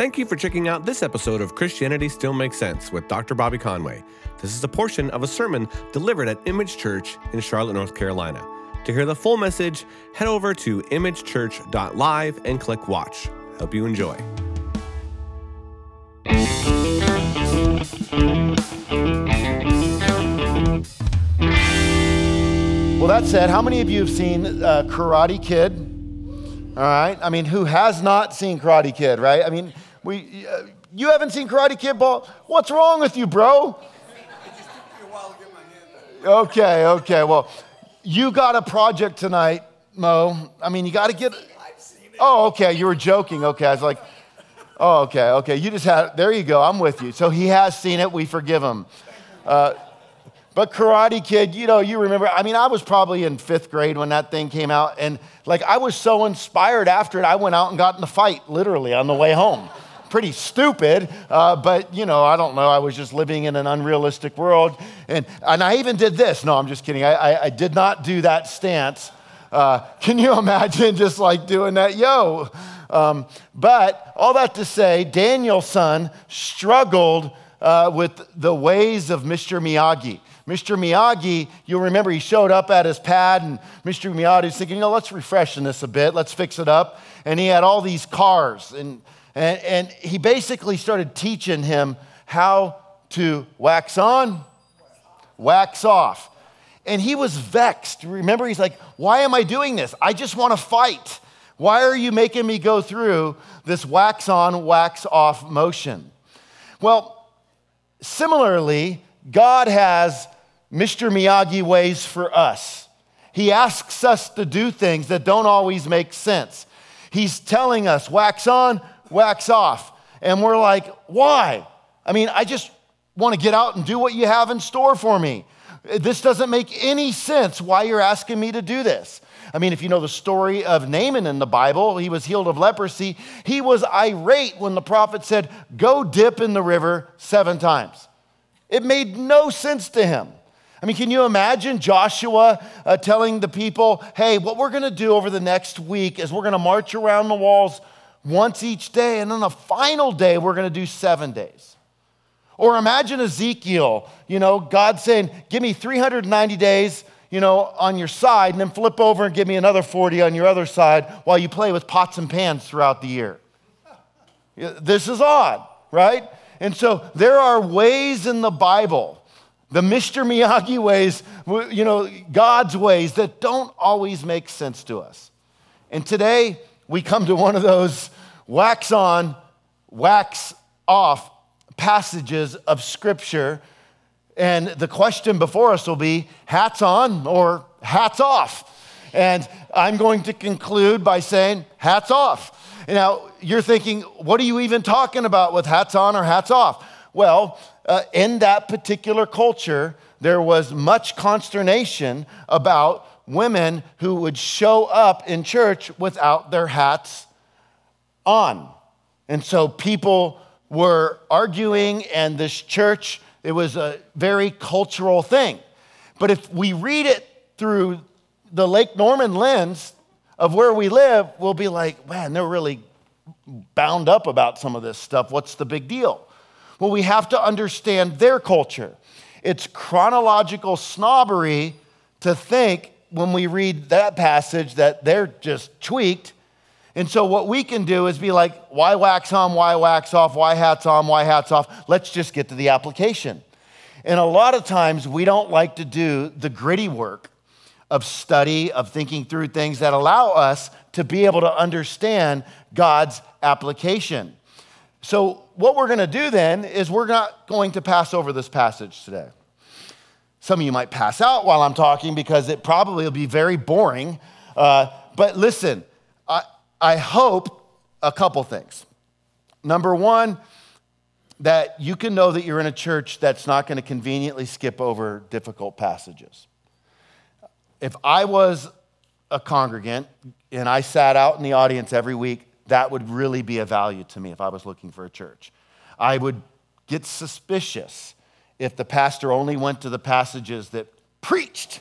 Thank you for checking out this episode of Christianity Still Makes Sense with Dr. Bobby Conway. This is a portion of a sermon delivered at Image Church in Charlotte, North Carolina. To hear the full message, head over to imagechurch.live and click watch. Hope you enjoy. Well, that said, how many of you have seen uh, Karate Kid? All right. I mean, who has not seen Karate Kid, right? I mean, we, uh, you haven't seen Karate Kid, Paul? What's wrong with you, bro? Okay, okay. Well, you got a project tonight, Mo. I mean, you got to get. Oh, okay. You were joking. Okay. I was like, oh, okay, okay. You just had, there you go. I'm with you. So he has seen it. We forgive him. Uh, but Karate Kid, you know, you remember, I mean, I was probably in fifth grade when that thing came out. And like, I was so inspired after it, I went out and got in a fight, literally, on the way home. Pretty stupid, uh, but you know, I don't know. I was just living in an unrealistic world. And, and I even did this. No, I'm just kidding. I, I, I did not do that stance. Uh, can you imagine just like doing that? Yo. Um, but all that to say, Daniel-san struggled uh, with the ways of Mr. Miyagi. Mr. Miyagi, you'll remember he showed up at his pad, and Mr. Miyagi was thinking, you know, let's refreshen this a bit, let's fix it up. And he had all these cars, and, and, and he basically started teaching him how to wax on, wax off. And he was vexed. Remember, he's like, why am I doing this? I just want to fight. Why are you making me go through this wax on, wax off motion? Well, similarly, God has Mr. Miyagi ways for us. He asks us to do things that don't always make sense. He's telling us, wax on, wax off. And we're like, why? I mean, I just want to get out and do what you have in store for me. This doesn't make any sense why you're asking me to do this. I mean, if you know the story of Naaman in the Bible, he was healed of leprosy. He was irate when the prophet said, Go dip in the river seven times. It made no sense to him. I mean, can you imagine Joshua uh, telling the people, hey, what we're going to do over the next week is we're going to march around the walls once each day, and then the final day, we're going to do seven days. Or imagine Ezekiel, you know, God saying, give me 390 days, you know, on your side, and then flip over and give me another 40 on your other side while you play with pots and pans throughout the year. This is odd, right? And so there are ways in the Bible the Mr. Miyagi ways, you know, God's ways that don't always make sense to us. And today we come to one of those wax on, wax off passages of Scripture. And the question before us will be hats on or hats off. And I'm going to conclude by saying hats off. Now, you're thinking, what are you even talking about with hats on or hats off? Well, uh, in that particular culture, there was much consternation about women who would show up in church without their hats on. And so people were arguing, and this church, it was a very cultural thing. But if we read it through the Lake Norman lens of where we live, we'll be like, man, they're really bound up about some of this stuff. What's the big deal? Well, we have to understand their culture. It's chronological snobbery to think when we read that passage that they're just tweaked. And so, what we can do is be like, why wax on, why wax off, why hats on, why hats off? Let's just get to the application. And a lot of times, we don't like to do the gritty work of study, of thinking through things that allow us to be able to understand God's application. So, what we're going to do then is we're not going to pass over this passage today. Some of you might pass out while I'm talking because it probably will be very boring. Uh, but listen, I, I hope a couple things. Number one, that you can know that you're in a church that's not going to conveniently skip over difficult passages. If I was a congregant and I sat out in the audience every week that would really be a value to me if I was looking for a church. I would get suspicious if the pastor only went to the passages that preached,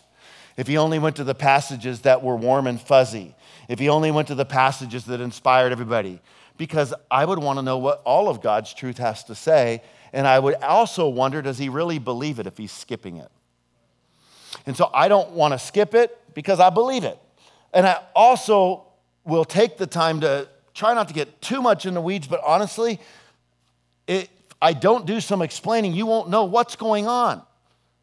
if he only went to the passages that were warm and fuzzy, if he only went to the passages that inspired everybody. because I would want to know what all of God's truth has to say. And I would also wonder does he really believe it if he's skipping it? And so I don't want to skip it because I believe it. And I also will take the time to try not to get too much in the weeds, but honestly, it, I don't do some explaining, you won't know what's going on.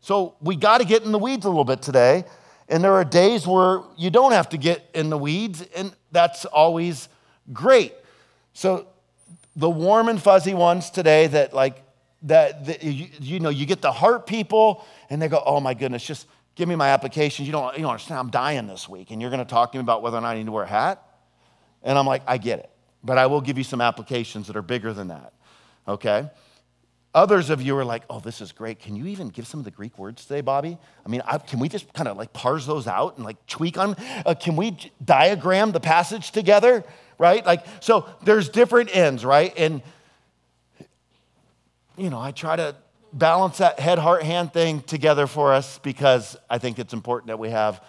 So we got to get in the weeds a little bit today. And there are days where you don't have to get in the weeds, and that's always great. So the warm and fuzzy ones today that like that, that you, you, know you get the heart people and they go oh my goodness just give me my applications you don't you don't understand i'm dying this week and you're going to talk to me about whether or not i need to wear a hat and i'm like i get it but i will give you some applications that are bigger than that okay Others of you are like, oh, this is great. Can you even give some of the Greek words today, Bobby? I mean, I, can we just kind of like parse those out and like tweak on? Uh, can we diagram the passage together, right? Like, so there's different ends, right? And, you know, I try to balance that head, heart, hand thing together for us because I think it's important that we have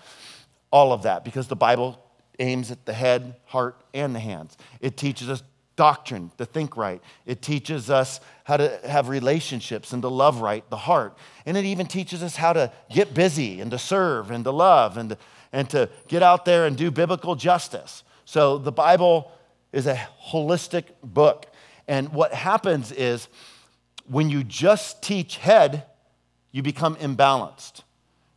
all of that because the Bible aims at the head, heart, and the hands. It teaches us doctrine, to think right. It teaches us how to have relationships and to love right, the heart. And it even teaches us how to get busy and to serve and to love and and to get out there and do biblical justice. So the Bible is a holistic book. And what happens is when you just teach head, you become imbalanced.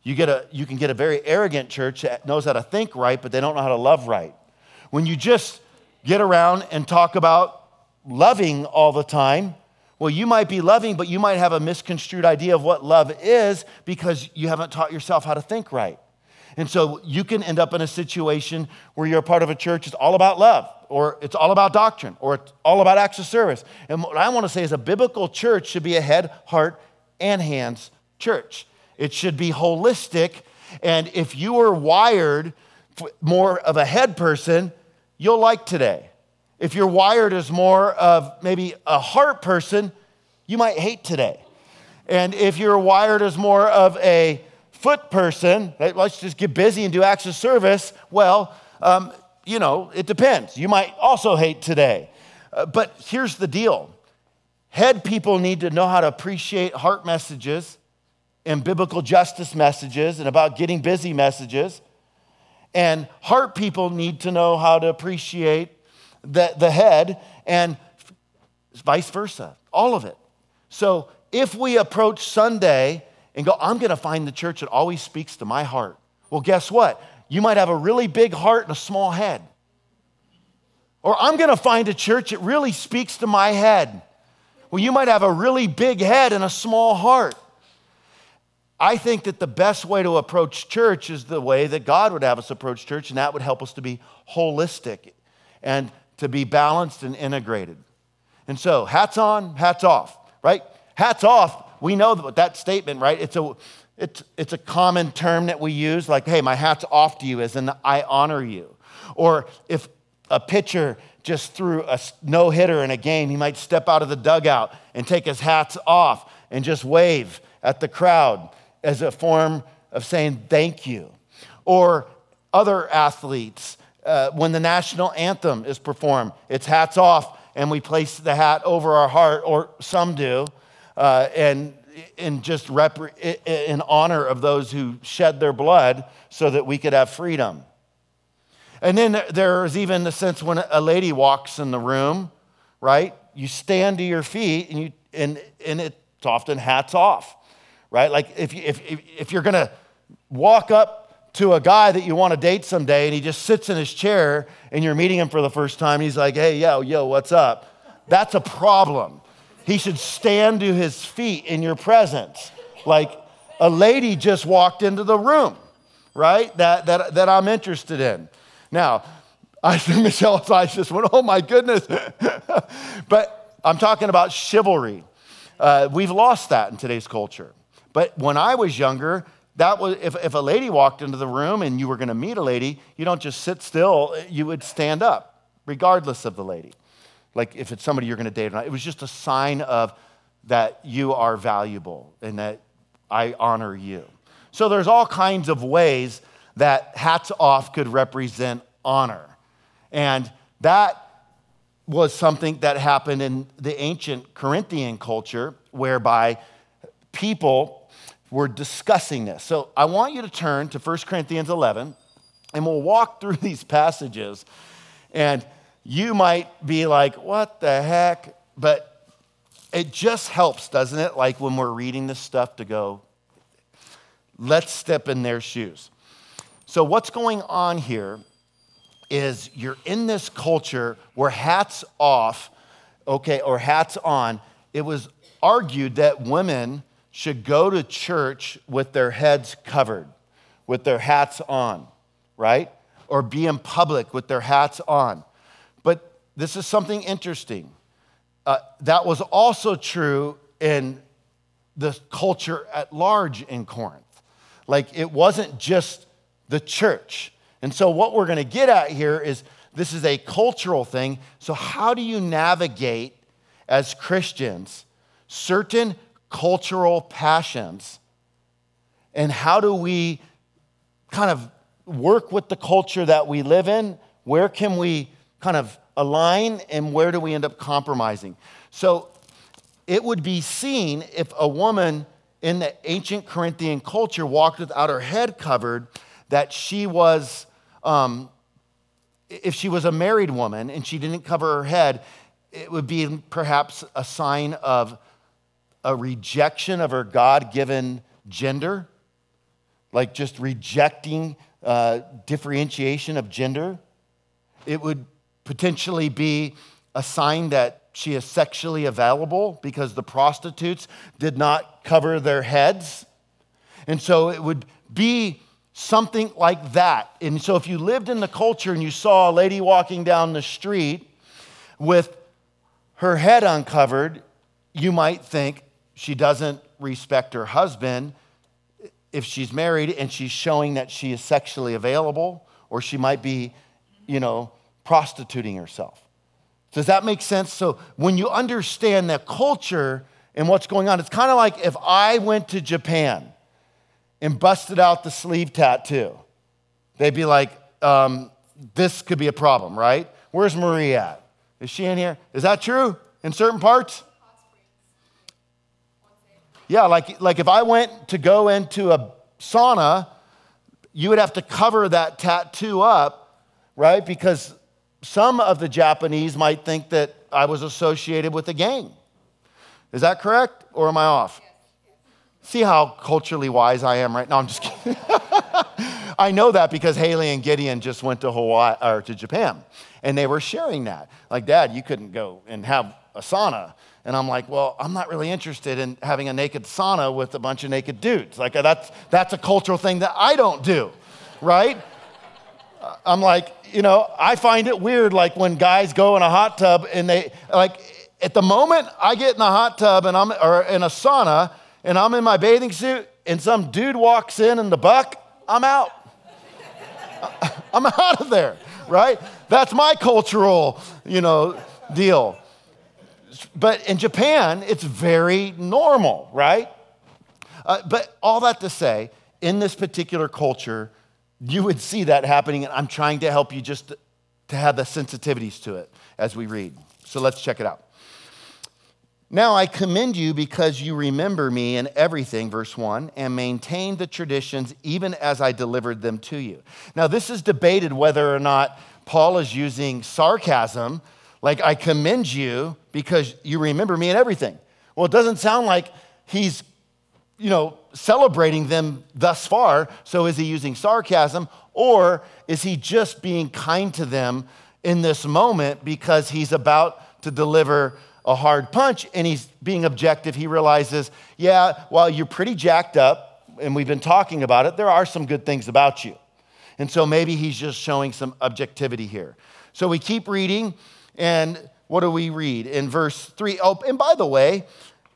You, get a, you can get a very arrogant church that knows how to think right, but they don't know how to love right. When you just get around and talk about loving all the time. Well, you might be loving, but you might have a misconstrued idea of what love is because you haven't taught yourself how to think right. And so you can end up in a situation where you're a part of a church that's all about love, or it's all about doctrine, or it's all about acts of service. And what I want to say is a biblical church should be a head, heart, and hands church. It should be holistic. And if you are wired more of a head person, you'll like today. If you're wired as more of maybe a heart person, you might hate today. And if you're wired as more of a foot person, let's just get busy and do acts of service, well, um, you know, it depends. You might also hate today. Uh, but here's the deal head people need to know how to appreciate heart messages and biblical justice messages and about getting busy messages. And heart people need to know how to appreciate the, the head and vice versa, all of it. So if we approach Sunday and go, I'm going to find the church that always speaks to my heart, well, guess what? You might have a really big heart and a small head. Or I'm going to find a church that really speaks to my head. Well, you might have a really big head and a small heart. I think that the best way to approach church is the way that God would have us approach church, and that would help us to be holistic and to be balanced and integrated. And so, hats on, hats off, right? Hats off, we know that, that statement, right? It's a, it's, it's a common term that we use, like, hey, my hat's off to you, as in I honor you. Or if a pitcher just threw a no hitter in a game, he might step out of the dugout and take his hats off and just wave at the crowd as a form of saying thank you. Or other athletes, uh, when the national anthem is performed, it's hats off, and we place the hat over our heart, or some do, uh, and in just rep- in honor of those who shed their blood so that we could have freedom. And then there's even the sense when a lady walks in the room, right? You stand to your feet and, you, and, and it's often hats off right? Like if, you, if, if you're gonna walk up to a guy that you wanna date someday and he just sits in his chair and you're meeting him for the first time, he's like, hey, yo, yo, what's up? That's a problem. He should stand to his feet in your presence. Like a lady just walked into the room, right? That, that, that I'm interested in. Now, I Michelle's eyes just went, oh my goodness. but I'm talking about chivalry. Uh, we've lost that in today's culture. But when I was younger, that was if, if a lady walked into the room and you were going to meet a lady, you don't just sit still, you would stand up, regardless of the lady. Like if it's somebody you're going to date or not. It was just a sign of that you are valuable and that I honor you. So there's all kinds of ways that hats off could represent honor. And that was something that happened in the ancient Corinthian culture whereby people were discussing this. So I want you to turn to 1 Corinthians 11 and we'll walk through these passages and you might be like, what the heck? But it just helps, doesn't it? Like when we're reading this stuff to go, let's step in their shoes. So, what's going on here is you're in this culture where hats off, okay, or hats on. It was argued that women should go to church with their heads covered, with their hats on, right? Or be in public with their hats on. But this is something interesting. Uh, that was also true in the culture at large in Corinth. Like it wasn't just the church. And so, what we're going to get at here is this is a cultural thing. So, how do you navigate as Christians certain cultural passions? And how do we kind of work with the culture that we live in? Where can we kind of align and where do we end up compromising? So it would be seen if a woman in the ancient Corinthian culture walked without her head covered that she was, um, if she was a married woman and she didn't cover her head, it would be perhaps a sign of a rejection of her God given gender, like just rejecting uh, differentiation of gender. It would potentially be a sign that she is sexually available because the prostitutes did not cover their heads. And so it would be something like that. And so if you lived in the culture and you saw a lady walking down the street with her head uncovered, you might think she doesn't respect her husband if she's married and she's showing that she is sexually available, or she might be, you know, prostituting herself. Does that make sense? So when you understand the culture and what's going on, it's kind of like if I went to Japan and busted out the sleeve tattoo, they'd be like, um, this could be a problem, right? Where's Marie at? Is she in here? Is that true in certain parts? Yeah, like, like if I went to go into a sauna, you would have to cover that tattoo up, right? Because some of the Japanese might think that I was associated with a gang. Is that correct? Or am I off? See how culturally wise I am right now? I'm just kidding. I know that because Haley and Gideon just went to Hawaii or to Japan and they were sharing that. Like, Dad, you couldn't go and have a sauna. And I'm like, well, I'm not really interested in having a naked sauna with a bunch of naked dudes. Like, uh, that's, that's a cultural thing that I don't do, right? I'm like, you know, I find it weird, like when guys go in a hot tub and they, like, at the moment I get in a hot tub and I'm, or in a sauna and I'm in my bathing suit and some dude walks in in the buck, I'm out. I'm out of there, right? That's my cultural, you know, deal. But in Japan, it's very normal, right? Uh, but all that to say, in this particular culture, you would see that happening, and I'm trying to help you just to have the sensitivities to it as we read. So let's check it out. Now I commend you because you remember me in everything, verse 1, and maintain the traditions even as I delivered them to you. Now, this is debated whether or not Paul is using sarcasm, like I commend you because you remember me in everything. Well, it doesn't sound like he's you know, celebrating them thus far. So is he using sarcasm or is he just being kind to them in this moment because he's about to deliver a hard punch and he's being objective? He realizes, yeah, while you're pretty jacked up and we've been talking about it, there are some good things about you. And so maybe he's just showing some objectivity here. So we keep reading, and what do we read in verse three? Oh, and by the way,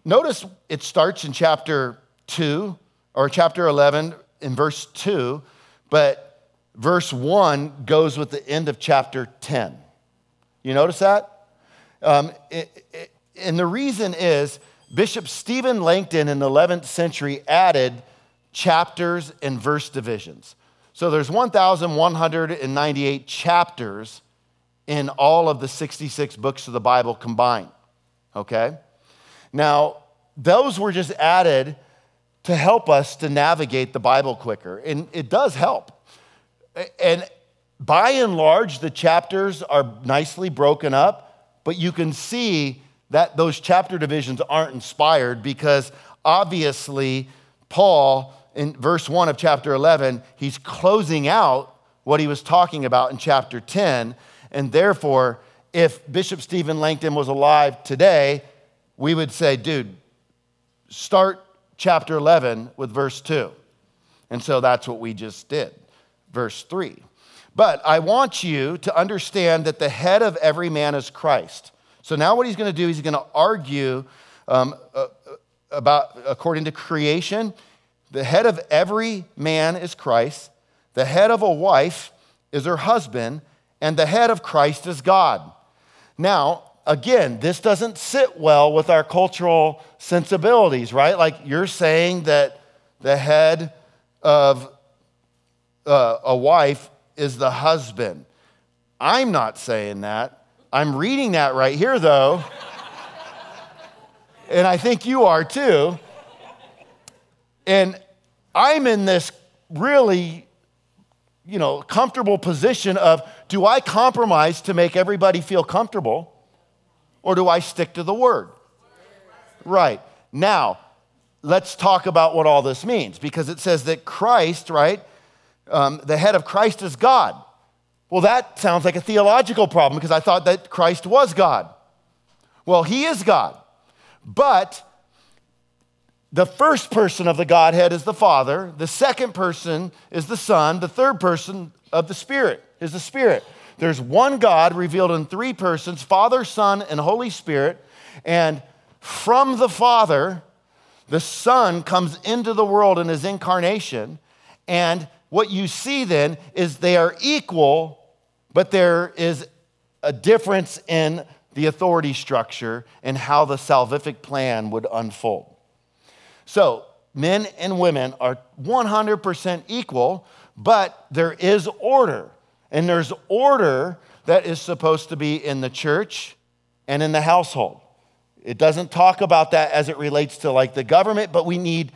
notice it starts in chapter 2 or chapter 11 in verse 2, but verse 1 goes with the end of chapter 10. You notice that? Um, it, it, and the reason is Bishop Stephen Langton in the 11th century added chapters and verse divisions. So there's 1,198 chapters in all of the 66 books of the Bible combined. Okay? Now, those were just added to help us to navigate the Bible quicker, and it does help. And by and large, the chapters are nicely broken up, but you can see that those chapter divisions aren't inspired because obviously, Paul, in verse 1 of chapter 11, he's closing out what he was talking about in chapter 10. And therefore, if Bishop Stephen Langton was alive today, we would say, dude, start chapter 11 with verse 2. And so that's what we just did, verse 3. But I want you to understand that the head of every man is Christ. So now what he's going to do, he's going to argue um, uh, about, according to creation, the head of every man is Christ, the head of a wife is her husband, and the head of Christ is God. Now, again, this doesn't sit well with our cultural sensibilities, right? Like you're saying that the head of uh, a wife is the husband. I'm not saying that. I'm reading that right here, though. and I think you are too. And I'm in this really, you know, comfortable position of do I compromise to make everybody feel comfortable or do I stick to the word? Right. Now, let's talk about what all this means because it says that Christ, right, um, the head of Christ is God. Well, that sounds like a theological problem because I thought that Christ was God. Well, he is God. But the first person of the Godhead is the Father, the second person is the Son, the third person of the Spirit is the Spirit. There's one God revealed in three persons Father, Son, and Holy Spirit. And from the Father, the Son comes into the world in his incarnation. And what you see then is they are equal, but there is a difference in the authority structure and how the salvific plan would unfold. So, men and women are 100% equal, but there is order. And there's order that is supposed to be in the church and in the household. It doesn't talk about that as it relates to like the government, but we need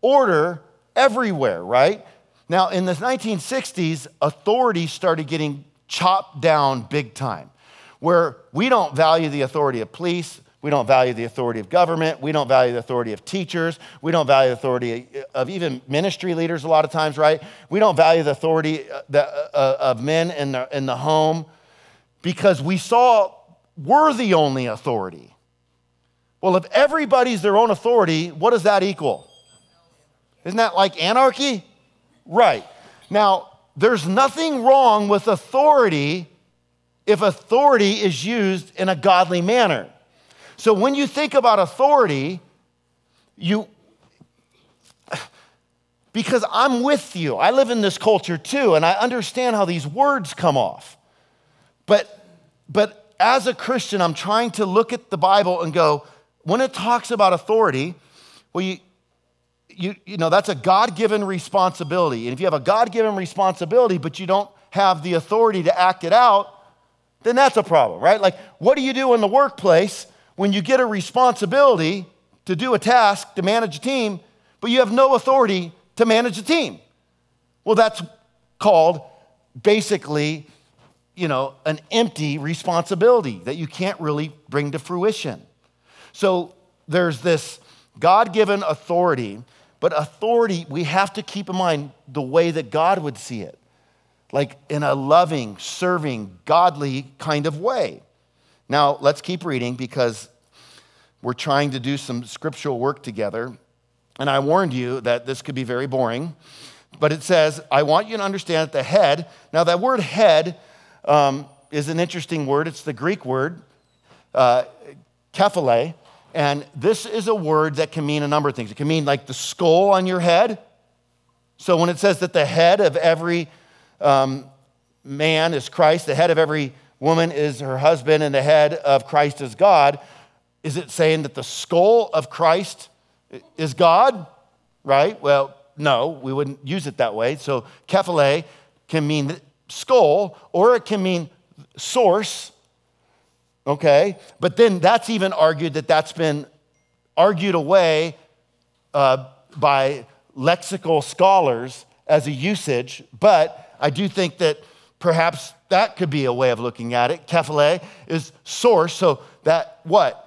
order everywhere, right? Now, in the 1960s, authority started getting chopped down big time, where we don't value the authority of police, we don't value the authority of government. We don't value the authority of teachers. We don't value the authority of even ministry leaders a lot of times, right? We don't value the authority uh, uh, of men in the, in the home because we saw we're the only authority. Well, if everybody's their own authority, what does that equal? Isn't that like anarchy? Right. Now, there's nothing wrong with authority if authority is used in a godly manner. So when you think about authority, you, because I'm with you, I live in this culture too, and I understand how these words come off. But, but as a Christian, I'm trying to look at the Bible and go, when it talks about authority, well, you, you, you know, that's a God given responsibility. And if you have a God given responsibility, but you don't have the authority to act it out, then that's a problem, right? Like, what do you do in the workplace when you get a responsibility to do a task, to manage a team, but you have no authority to manage a team. Well, that's called basically, you know, an empty responsibility that you can't really bring to fruition. So there's this God given authority, but authority, we have to keep in mind the way that God would see it, like in a loving, serving, godly kind of way. Now, let's keep reading because we're trying to do some scriptural work together. And I warned you that this could be very boring. But it says, I want you to understand that the head, now that word head um, is an interesting word. It's the Greek word, uh, kephale. And this is a word that can mean a number of things. It can mean like the skull on your head. So when it says that the head of every um, man is Christ, the head of every woman is her husband and the head of Christ is God. Is it saying that the skull of Christ is God? Right? Well, no, we wouldn't use it that way. So kephale can mean skull or it can mean source, okay? But then that's even argued that that's been argued away uh, by lexical scholars as a usage, but I do think that perhaps that could be a way of looking at it. Kephale is source, so that what?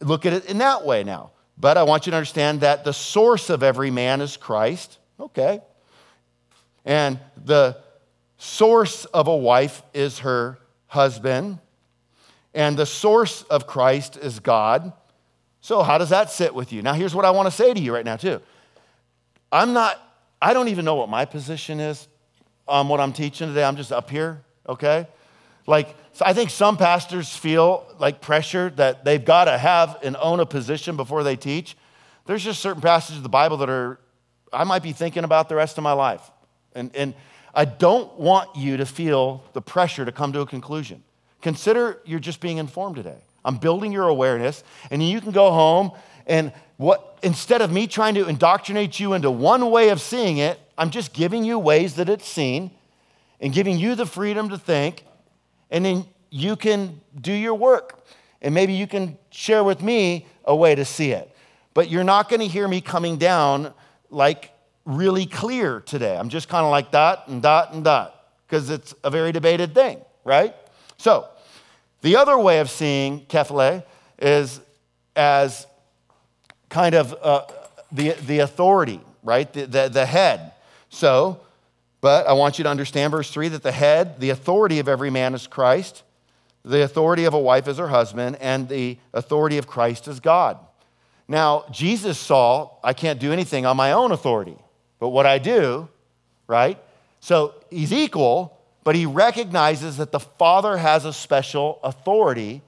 Look at it in that way now. But I want you to understand that the source of every man is Christ. Okay. And the source of a wife is her husband. And the source of Christ is God. So, how does that sit with you? Now, here's what I want to say to you right now, too. I'm not, I don't even know what my position is on what I'm teaching today. I'm just up here, okay? Like, so I think some pastors feel like pressure that they've got to have and own a position before they teach. There's just certain passages of the Bible that are, I might be thinking about the rest of my life. And, and I don't want you to feel the pressure to come to a conclusion. Consider you're just being informed today. I'm building your awareness, and you can go home and what instead of me trying to indoctrinate you into one way of seeing it, I'm just giving you ways that it's seen and giving you the freedom to think, and then you can do your work. And maybe you can share with me a way to see it. But you're not going to hear me coming down like really clear today. I'm just kind of like dot and dot and dot because it's a very debated thing, right? So, the other way of seeing kephale is as kind of uh, the, the authority, right? The, the, the head. So, but I want you to understand verse 3 that the head, the authority of every man is Christ, the authority of a wife is her husband, and the authority of Christ is God. Now, Jesus saw, I can't do anything on my own authority, but what I do, right? So he's equal, but he recognizes that the Father has a special authority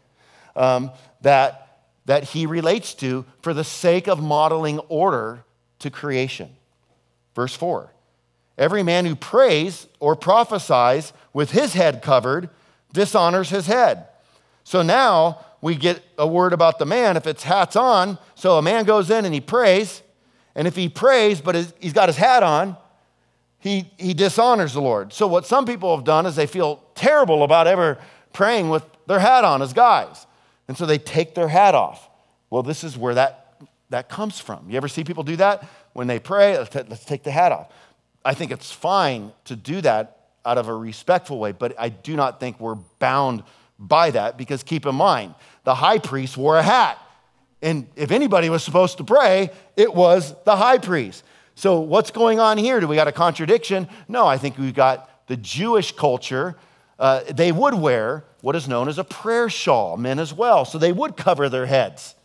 um, that that he relates to for the sake of modeling order to creation. Verse 4 Every man who prays or prophesies with his head covered dishonors his head. So now we get a word about the man if it's hats on. So a man goes in and he prays, and if he prays but he's got his hat on, he, he dishonors the Lord. So what some people have done is they feel terrible about ever praying with their hat on as guys. And so they take their hat off. Well, this is where that, that comes from. You ever see people do that? When they pray, let's, take the hat off. I think it's fine to do that out of a respectful way, but I do not think we're bound by that because keep in mind, the high priest wore a hat. And if anybody was supposed to pray, it was the high priest. So, what's going on here? Do we got a contradiction? No, I think we've got the Jewish culture. Uh, they would wear what is known as a prayer shawl, men as well. So they would cover their heads,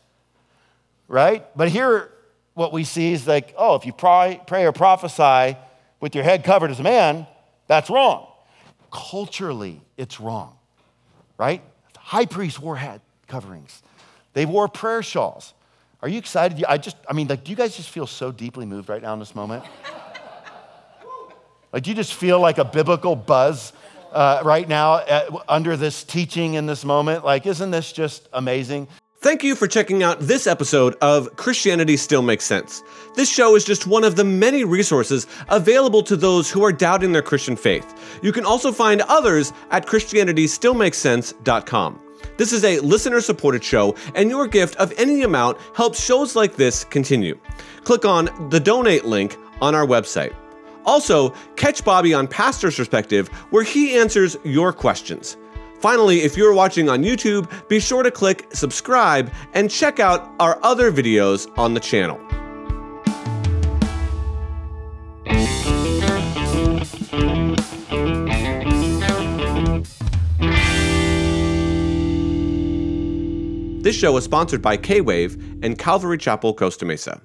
right? But here, what we see is like, oh, if you pray, pray or prophesy with your head covered as a man, that's wrong. Culturally, it's wrong, right? High priests wore head coverings, they wore prayer shawls. Are you excited? I just, I mean, like, do you guys just feel so deeply moved right now in this moment? like, do you just feel like a biblical buzz uh, right now at, under this teaching in this moment. Like, isn't this just amazing? Thank you for checking out this episode of Christianity Still Makes Sense. This show is just one of the many resources available to those who are doubting their Christian faith. You can also find others at ChristianityStillMakesSense.com. This is a listener supported show, and your gift of any amount helps shows like this continue. Click on the donate link on our website. Also, catch Bobby on Pastor's Perspective, where he answers your questions. Finally, if you're watching on YouTube, be sure to click subscribe and check out our other videos on the channel. This show is sponsored by K Wave and Calvary Chapel, Costa Mesa.